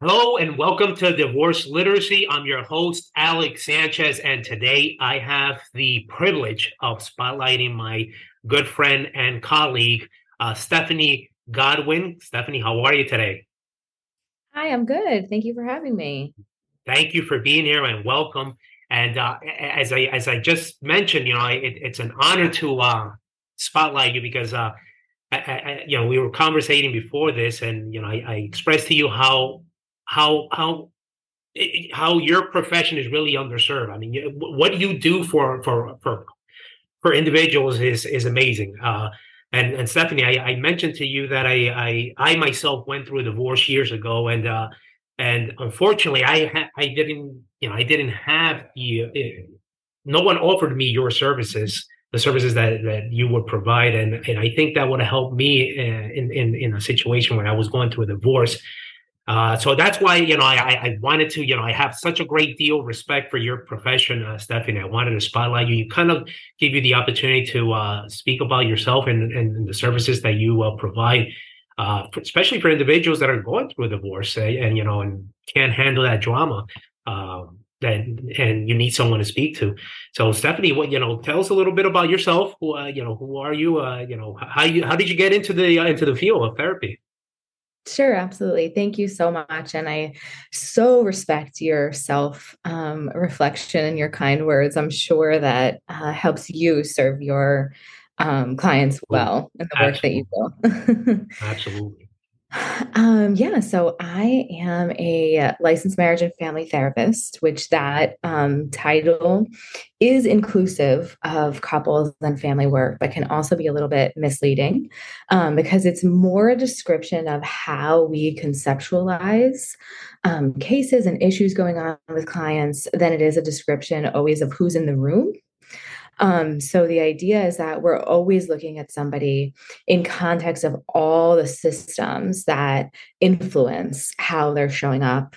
Hello and welcome to Divorce Literacy. I'm your host, Alex Sanchez, and today I have the privilege of spotlighting my good friend and colleague, uh, Stephanie Godwin. Stephanie, how are you today? Hi, I'm good. Thank you for having me. Thank you for being here and welcome. And uh, as I as I just mentioned, you know, it, it's an honor to uh, spotlight you because uh, I, I, you know we were conversating before this, and you know I, I expressed to you how how how how your profession is really underserved. I mean, what you do for for for for individuals is is amazing. Uh, and and Stephanie, I, I mentioned to you that I, I I myself went through a divorce years ago, and uh, and unfortunately, I ha- I didn't you know I didn't have you. No one offered me your services, the services that that you would provide, and and I think that would have helped me uh, in in in a situation where I was going through a divorce. Uh, so that's why you know I, I wanted to you know I have such a great deal of respect for your profession, uh, Stephanie. I wanted to spotlight you. You kind of give you the opportunity to uh, speak about yourself and, and the services that you uh, provide, uh, especially for individuals that are going through a divorce and, eh, and you know and can't handle that drama. Um, and and you need someone to speak to. So Stephanie, what you know, tell us a little bit about yourself. Who, you know, who are you? you know, how you how did you get into the into the field of therapy? Sure, absolutely. Thank you so much. And I so respect your self um, reflection and your kind words. I'm sure that uh, helps you serve your um, clients well in the Absolutely. work that you do. Absolutely. Um, yeah, so I am a licensed marriage and family therapist, which that um, title is inclusive of couples and family work, but can also be a little bit misleading um, because it's more a description of how we conceptualize um, cases and issues going on with clients than it is a description always of who's in the room um, so the idea is that we're always looking at somebody in context of all the systems that influence how they're showing up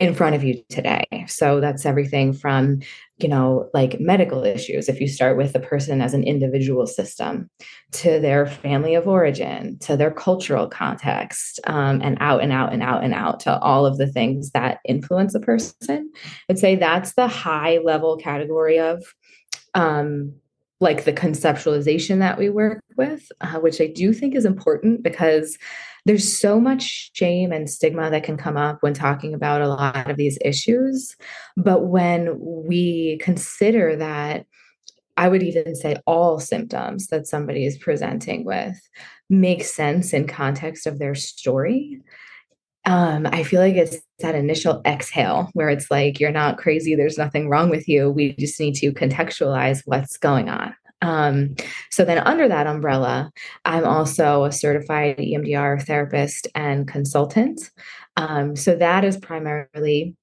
in front of you today. So that's everything from, you know, like medical issues, if you start with the person as an individual system, to their family of origin, to their cultural context, um, and out and out and out and out to all of the things that influence a person. I'd say that's the high level category of um, like the conceptualization that we work with, uh, which I do think is important because there's so much shame and stigma that can come up when talking about a lot of these issues. But when we consider that, I would even say all symptoms that somebody is presenting with make sense in context of their story um, I feel like it's that initial exhale where it's like, you're not crazy. There's nothing wrong with you. We just need to contextualize what's going on. Um, so then under that umbrella, I'm also a certified EMDR therapist and consultant. Um, so that is primarily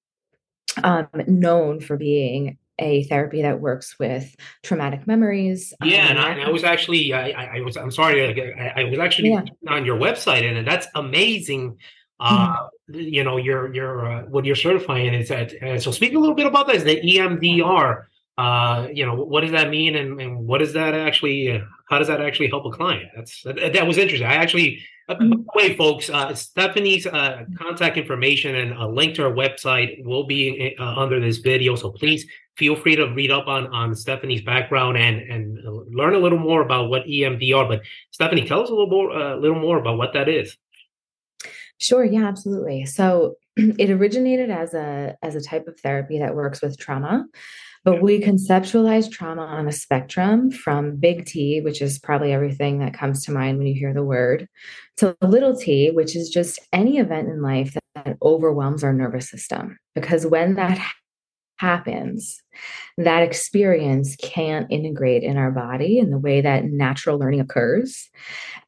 um, known for being a therapy that works with traumatic memories. Yeah, um, and I, I, was actually, I, I, was, I'm sorry, I, I was actually yeah. on your website, and that's amazing uh, mm-hmm. you know, your your uh, what you're certifying is that. Uh, so, speak a little bit about that. Is the EMDR? Uh, you know, what does that mean, and, and what does that actually? Uh, how does that actually help a client? That's that, that was interesting. I actually, uh, by the way, folks, uh, Stephanie's uh, contact information and a link to her website will be uh, under this video. So please feel free to read up on on Stephanie's background and and learn a little more about what EMDR. But Stephanie, tell us a little more, a little more about what that is. Sure, yeah, absolutely. So it originated as a as a type of therapy that works with trauma, but we conceptualize trauma on a spectrum from big T, which is probably everything that comes to mind when you hear the word, to little t, which is just any event in life that, that overwhelms our nervous system. Because when that happens, that experience can't integrate in our body in the way that natural learning occurs,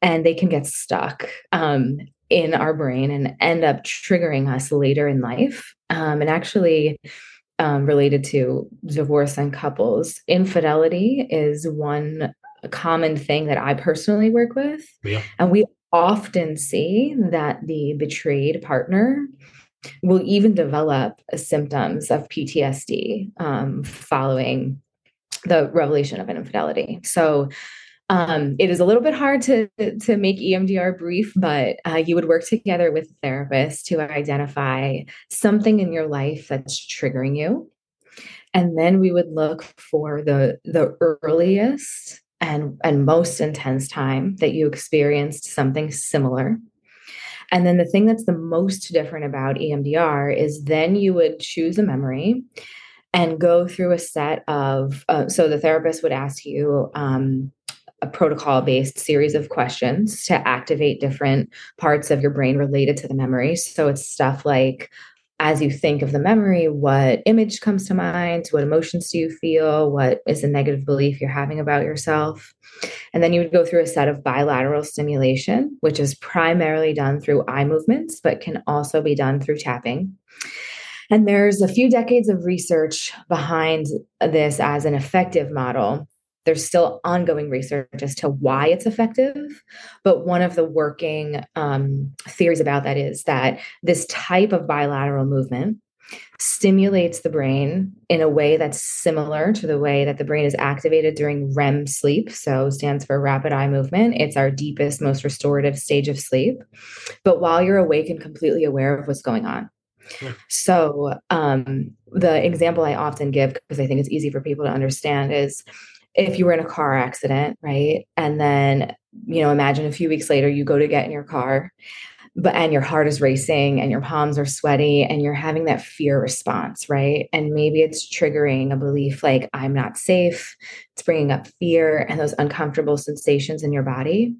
and they can get stuck. Um, in our brain and end up triggering us later in life. Um, and actually, um, related to divorce and couples. Infidelity is one common thing that I personally work with. Yeah. And we often see that the betrayed partner will even develop symptoms of PTSD um, following the revelation of an infidelity. So um, it is a little bit hard to to make EMDR brief, but uh, you would work together with a therapist to identify something in your life that's triggering you, and then we would look for the the earliest and and most intense time that you experienced something similar. And then the thing that's the most different about EMDR is then you would choose a memory and go through a set of uh, so the therapist would ask you um, a protocol based series of questions to activate different parts of your brain related to the memory. So it's stuff like as you think of the memory what image comes to mind? What emotions do you feel? What is the negative belief you're having about yourself? And then you would go through a set of bilateral stimulation which is primarily done through eye movements but can also be done through tapping. And there's a few decades of research behind this as an effective model. There's still ongoing research as to why it's effective. But one of the working um, theories about that is that this type of bilateral movement stimulates the brain in a way that's similar to the way that the brain is activated during REM sleep. So stands for rapid eye movement. It's our deepest, most restorative stage of sleep. But while you're awake and completely aware of what's going on. So, um, the example I often give, because I think it's easy for people to understand, is if you were in a car accident, right? And then, you know, imagine a few weeks later you go to get in your car, but and your heart is racing and your palms are sweaty and you're having that fear response, right? And maybe it's triggering a belief like, I'm not safe. It's bringing up fear and those uncomfortable sensations in your body.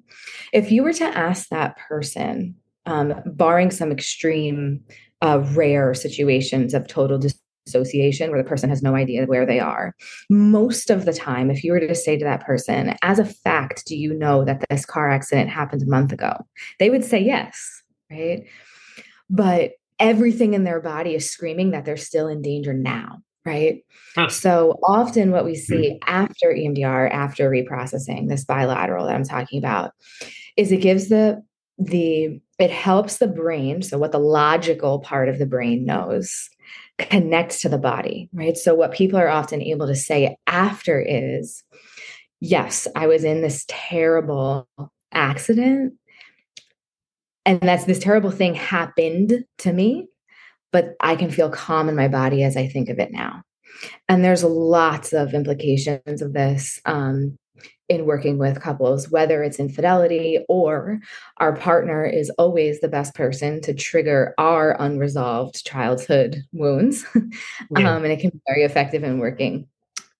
If you were to ask that person, um, barring some extreme uh, rare situations of total dissociation where the person has no idea where they are. Most of the time, if you were to say to that person, as a fact, do you know that this car accident happened a month ago? They would say yes, right? But everything in their body is screaming that they're still in danger now, right? Huh. So often, what we see mm-hmm. after EMDR, after reprocessing, this bilateral that I'm talking about, is it gives the the it helps the brain so what the logical part of the brain knows connects to the body right? So what people are often able to say after is yes i was in this terrible accident. And that's this terrible thing happened to me but i can feel calm in my body as i think of it now. And there's lots of implications of this um, in working with couples, whether it's infidelity or our partner is always the best person to trigger our unresolved childhood wounds. Yeah. Um, and it can be very effective in working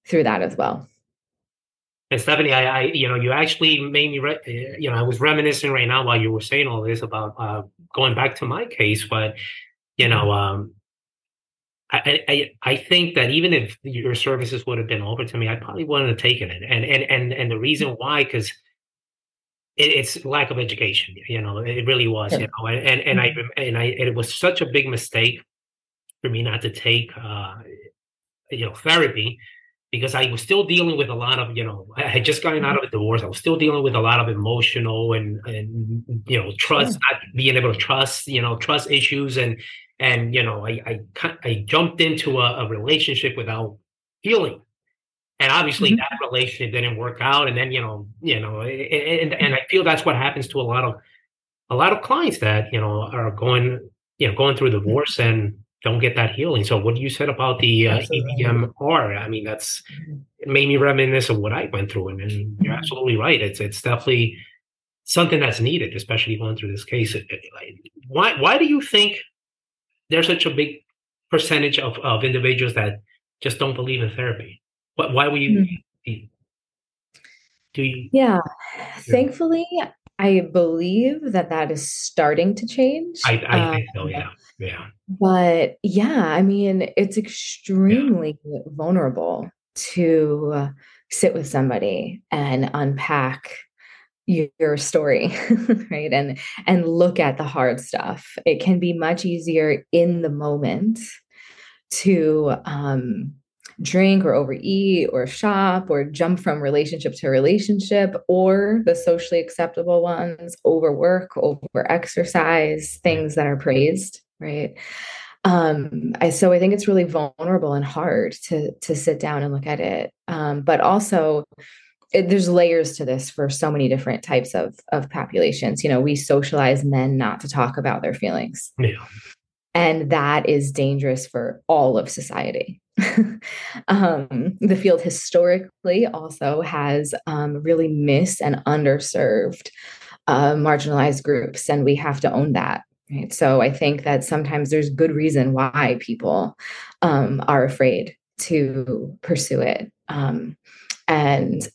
through that as well. And Stephanie, I, I, you know, you actually made me, re- you know, I was reminiscing right now while you were saying all this about uh, going back to my case, but you know, um, I, I, I think that even if your services would have been offered to me, I probably wouldn't have taken it. And and and and the reason why, because it, it's lack of education. You know, it really was. You know, and and, and I mm-hmm. and I it was such a big mistake for me not to take uh, you know therapy because I was still dealing with a lot of, you know, I had just gotten out of a divorce. I was still dealing with a lot of emotional and, and you know, trust, yeah. not being able to trust, you know, trust issues. And and you know I I, I jumped into a, a relationship without healing, and obviously mm-hmm. that relationship didn't work out. And then you know you know and and I feel that's what happens to a lot of a lot of clients that you know are going you know going through mm-hmm. divorce and don't get that healing. So what you said about the uh, EMDR, I mean that's mm-hmm. it made me reminisce of what I went through, and, and you're mm-hmm. absolutely right. It's it's definitely something that's needed, especially going through this case. Why why do you think there's such a big percentage of, of individuals that just don't believe in therapy. But why would you mm-hmm. do you? Yeah, thankfully, I believe that that is starting to change. I, I um, think so. Yeah, yeah. But yeah, I mean, it's extremely yeah. vulnerable to sit with somebody and unpack your story right? And and look at the hard stuff. It can be much easier in the moment to um, drink or overeat or shop or jump from relationship to relationship or the socially acceptable ones overwork over exercise things that are praised right? Um I, so i think it's really vulnerable and hard to to sit down and look at it. Um but also it, there's layers to this for so many different types of of populations you know we socialize men not to talk about their feelings yeah and that is dangerous for all of society um, the field historically also has um, really missed and underserved uh, marginalized groups, and we have to own that. Right. So I think that sometimes there's good reason why people um, are afraid to pursue it. Um, and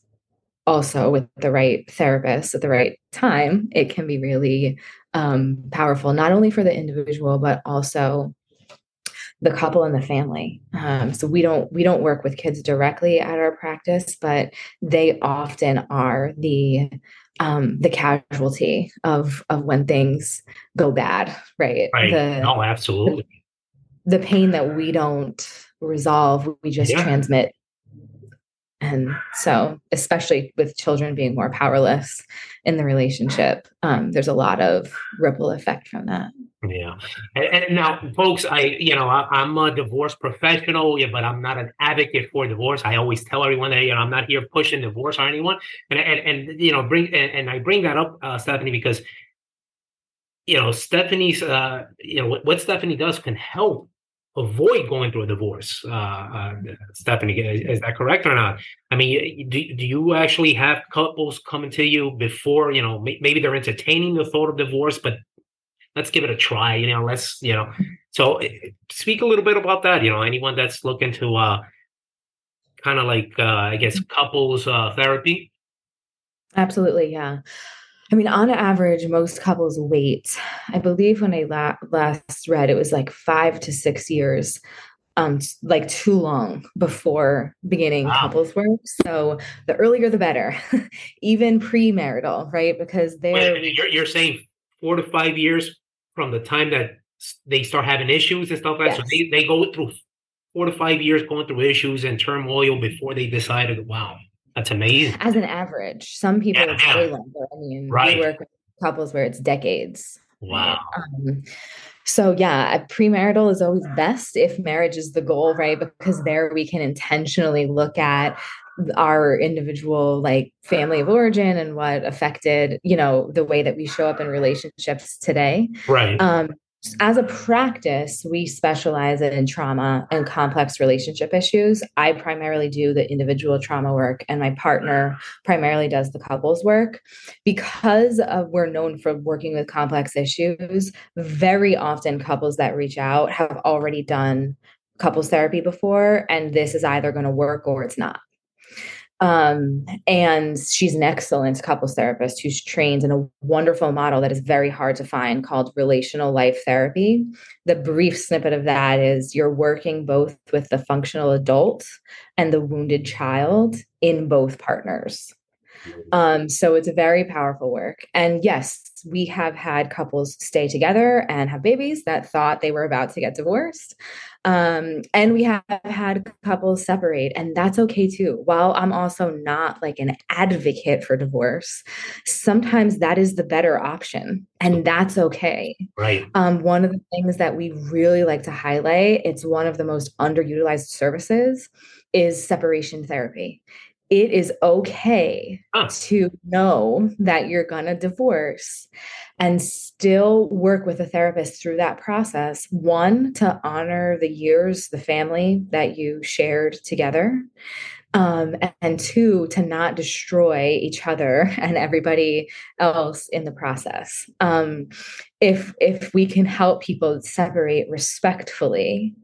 also with the right therapist at the right time, it can be really um, powerful, not only for the individual, but also the couple and the family. Um, so we don't we don't work with kids directly at our practice, but they often are the um, the casualty of of when things go bad, right? Right. The, no, absolutely. The, the, pain that we don't resolve, we just yeah. transmit. And so, especially with children being more powerless in the relationship, um, there's a lot of ripple effect from that. Yeah, and, and, now, folks, I you know I, am a divorce professional, yeah, but I'm not an advocate for divorce. I always tell everyone that you know I'm not here pushing divorce on anyone, and and, and you know bring and, and I bring that up, uh, Stephanie, because you know Stephanie's uh, you know what, what Stephanie does can help avoid going through a divorce. Uh, uh, Stephanie, is, that correct or not? I mean, do, do you actually have couples coming to you before, you know, maybe they're entertaining the thought of divorce, but let's give it a try. You know, let's you know. So eh, speak a little bit about that. You know, anyone that's looking to uh, kind of like uh, I guess couples uh, therapy. Absolutely, yeah. I mean, on average, most couples wait. I believe when I la- last read, it was like five to six years, um, like too long before beginning wow. couples work. So the earlier the better, even premarital, right? Because they're you're, you're saying four to five years from the time that they start having issues and stuff like that. So they, they go through four to five years going through issues and turmoil before they decided, wow, that's amazing. As an average, some people yeah, it's yeah. way longer. I mean, right. we work with couples where it's decades. Wow. Um, so yeah, premarital is always best if marriage is the goal, right? Because there we can intentionally look at our individual like family of origin and what affected you know the way that we show up in relationships today right um as a practice we specialize in trauma and complex relationship issues. I primarily do the individual trauma work and my partner primarily does the couples work. Because of we're known for working with complex issues very often couples that reach out have already done couples therapy before and this is either going to work or it's not um, and she's an excellent couples therapist who's trained in a wonderful model that is very hard to find called relational life therapy. The brief snippet of that is you're working both with the functional adult and the wounded child in both partners. Um, so it's a very powerful work. And yes, we have had couples stay together and have babies that thought they were about to get divorced. Um, and we have had couples separate, and that's okay too. While I'm also not like an advocate for divorce, sometimes that is the better option, and that's okay. Right. Um, one of the things that we really like to highlight, it's one of the most underutilized services, is separation therapy it is okay huh. to know that you're going to divorce and still work with a therapist through that process. One, to honor the years, the family that you shared together. Um, and two, to not destroy each other and everybody else in the process. Um, if if we can help people separate respectfully,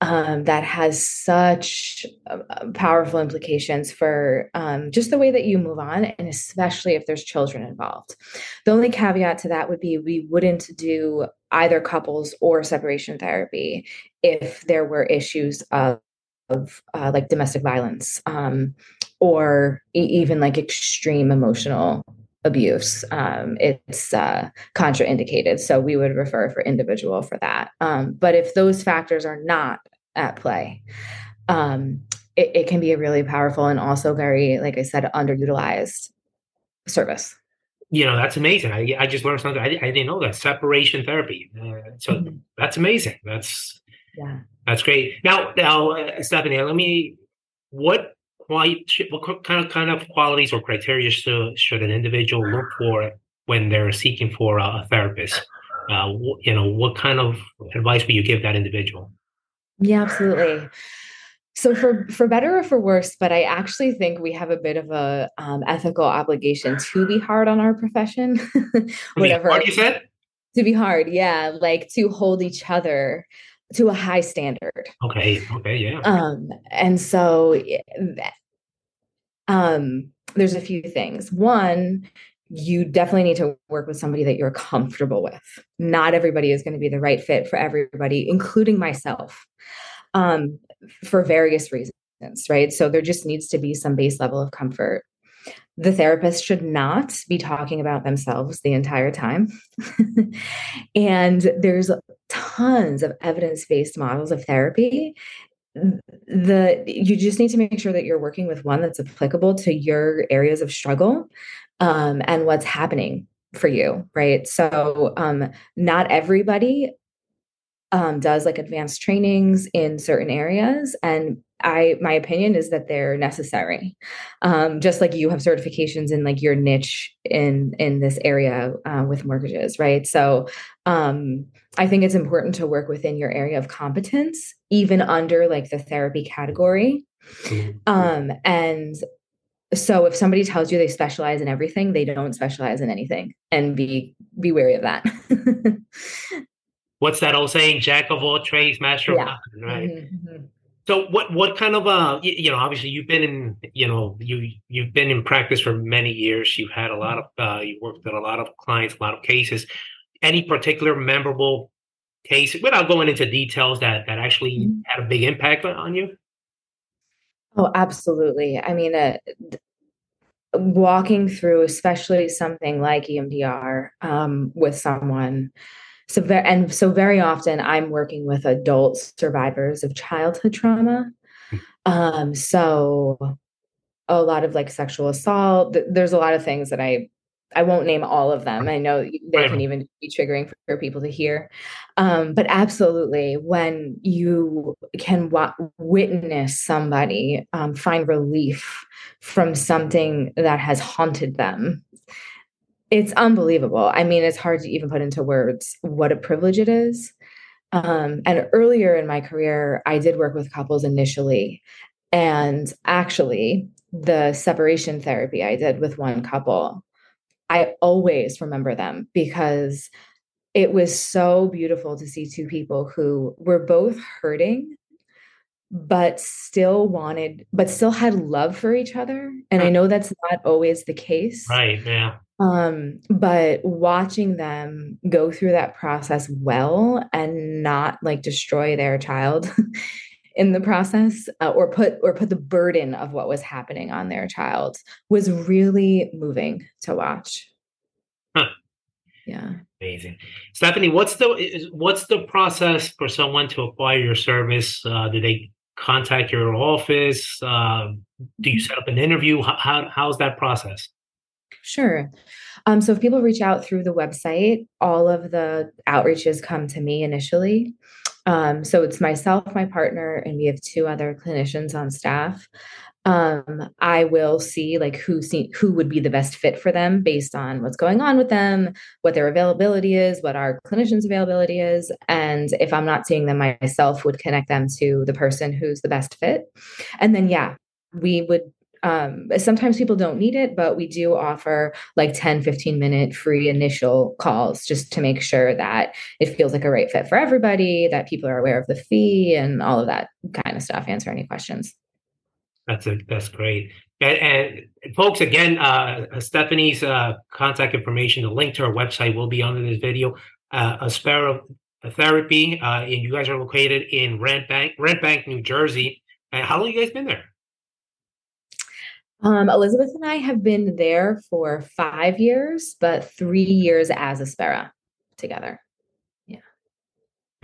um, that has such uh, uh, powerful implications for um, just the way that you move on, and especially if there's children involved. The only caveat to that would be we wouldn't do either couples or separation therapy if there were issues of, of uh, like domestic violence um, or even like extreme emotional abuse. Um, it's uh, contraindicated. So we would refer for individual for that. Um, but if those factors are not at play. Um, it, it can be a really powerful and also very, like I said, underutilized service. You know, that's amazing. I, I just learned something. I, I didn't know that separation therapy. Uh, so mm-hmm. that's amazing. That's yeah, that's great. Now, now, uh, Stephanie, let me. What what kind of kind of qualities or criteria should should an individual look for when they're seeking for a, a therapist? Uh, you know, what kind of advice would you give that individual? Yeah, absolutely. So for for better or for worse, but I actually think we have a bit of a um, ethical obligation to be hard on our profession. Whatever what you said. To be hard, yeah, like to hold each other to a high standard. Okay. Okay. Yeah. Um, and so, um, there's a few things. One, you definitely need to work with somebody that you're comfortable with. Not everybody is going to be the right fit for everybody, including myself, um, for various reasons, right? So there just needs to be some base level of comfort. The therapist should not be talking about themselves the entire time. and there's tons of evidence based models of therapy the you just need to make sure that you're working with one that's applicable to your areas of struggle um, and what's happening for you, right? So, um, not everybody um, does like advanced trainings in certain areas, and I my opinion is that they're necessary. Um, just like you have certifications in like your niche in in this area uh, with mortgages, right? So, um, I think it's important to work within your area of competence, even under like the therapy category. Mm-hmm. Um, and so if somebody tells you they specialize in everything they don't specialize in anything and be be wary of that what's that old saying jack of all trades master of none right mm-hmm, mm-hmm. So what what kind of uh you know obviously you've been in you know you you've been in practice for many years you've had a lot of uh you worked with a lot of clients a lot of cases any particular memorable case without going into details that that actually mm-hmm. had a big impact on you Oh, absolutely. I mean, uh, walking through, especially something like EMDR um, with someone. So, ve- and so very often I'm working with adult survivors of childhood trauma. Hmm. Um, so a lot of like sexual assault. There's a lot of things that I I won't name all of them. I know they can even be triggering for people to hear. Um, but absolutely, when you can wa- witness somebody um, find relief from something that has haunted them, it's unbelievable. I mean, it's hard to even put into words what a privilege it is. Um, and earlier in my career, I did work with couples initially. And actually, the separation therapy I did with one couple I always remember them because it was so beautiful to see two people who were both hurting but still wanted but still had love for each other. And i know that's not always the case. Right yeah. Um but watching them go through that process well and not like destroy their child in the process uh, or put or put the burden of what was happening on their child was really moving to watch. Huh. yeah. Amazing. Stephanie what's the what's the process for someone to acquire your service? Uh, do they contact your office uh, do you set up an interview how, how, how's that process Sure. Um, so if people reach out through the website, all of the outreaches come to me initially. Um, so it's myself, my partner, and we have two other clinicians on staff. Um, I will see like who see, who would be the best fit for them based on what's going on with them, what their availability is, what our clinicians' availability is, and if I'm not seeing them myself, would connect them to the person who's the best fit. And then yeah, we would um, sometimes people don't need it, but we do offer like 10, 15 minute free initial calls just to make sure that it feels like a right fit for everybody, that people are aware of the fee and all of that kind of stuff. Answer any questions. That's a, that's great. And, and folks, again, uh, Stephanie's uh, contact information, the link to her website will be under this video. Uh, Aspera Therapy, uh, and you guys are located in Red Bank, Red Bank, New Jersey. And how long you guys been there? Um, Elizabeth and I have been there for five years, but three years as Aspera together.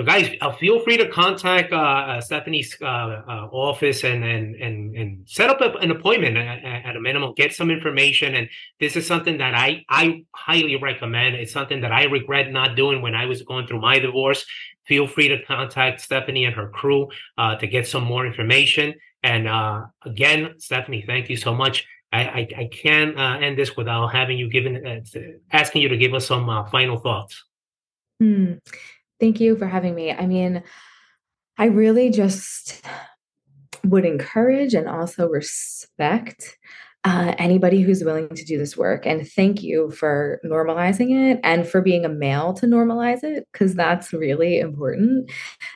Guys, uh, feel free to contact uh, uh Stephanie's uh, uh, office and, and and and set up an appointment at, at, a minimum. Get some information, and this is something that I I highly recommend. It's something that I regret not doing when I was going through my divorce. Feel free to contact Stephanie and her crew to get some more information. And again, Stephanie, thank you so much. I I, I can't end this without having you given asking you to give us some final thoughts. Hmm. Thank you for having me. I mean, I really just would encourage and also respect uh, anybody who's willing to do this work. And thank you for normalizing it and for being a male to normalize it, because that's really important.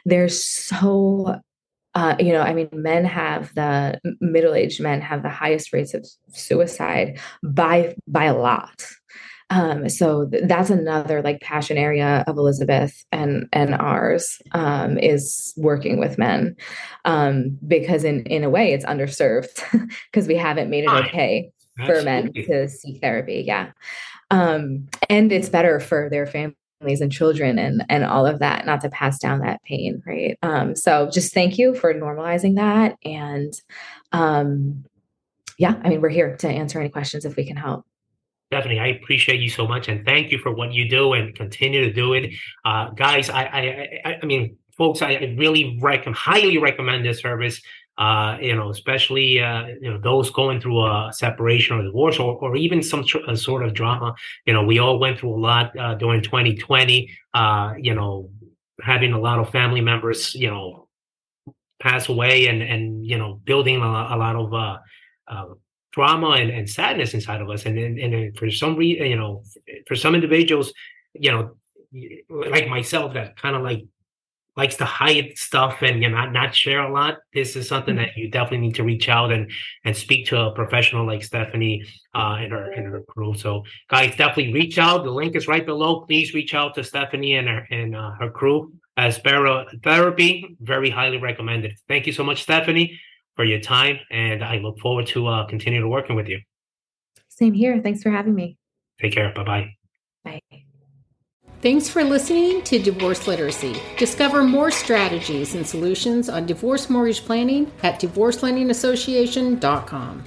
There's so uh, you know, I mean, men have the middle-aged men have the highest rates of suicide by by a lot. Um, so th- that's another like passion area of Elizabeth and and ours um, is working with men. Um, because in in a way it's underserved because we haven't made it okay for men to seek therapy. Yeah, um, and it's better for their families and children and and all of that not to pass down that pain right? Um so just thank you for normalizing that and um yeah i mean we're here to answer any questions if we can help Definitely, I appreciate you so much, and thank you for what you do and continue to do it, uh, guys. I, I, I mean, folks, I really recommend, highly recommend this service. Uh, you know, especially uh, you know those going through a separation or divorce, or, or even some tr- sort of drama. You know, we all went through a lot uh, during 2020. Uh, you know, having a lot of family members, you know, pass away, and and you know, building a, a lot of uh, uh, drama and, and sadness inside of us. And, and, and for some reason, you know, for some individuals, you know, like myself, that kind of like likes to hide stuff and you know not, not share a lot this is something that you definitely need to reach out and and speak to a professional like stephanie uh and her and her crew. So guys definitely reach out. The link is right below. Please reach out to stephanie and her and uh, her crew as therapy very highly recommended. Thank you so much stephanie for your time, and I look forward to uh, continuing working with you. Same here. Thanks for having me. Take care. Bye-bye. Bye. Thanks for listening to Divorce Literacy. Discover more strategies and solutions on divorce mortgage planning at divorcelendingassociation.com.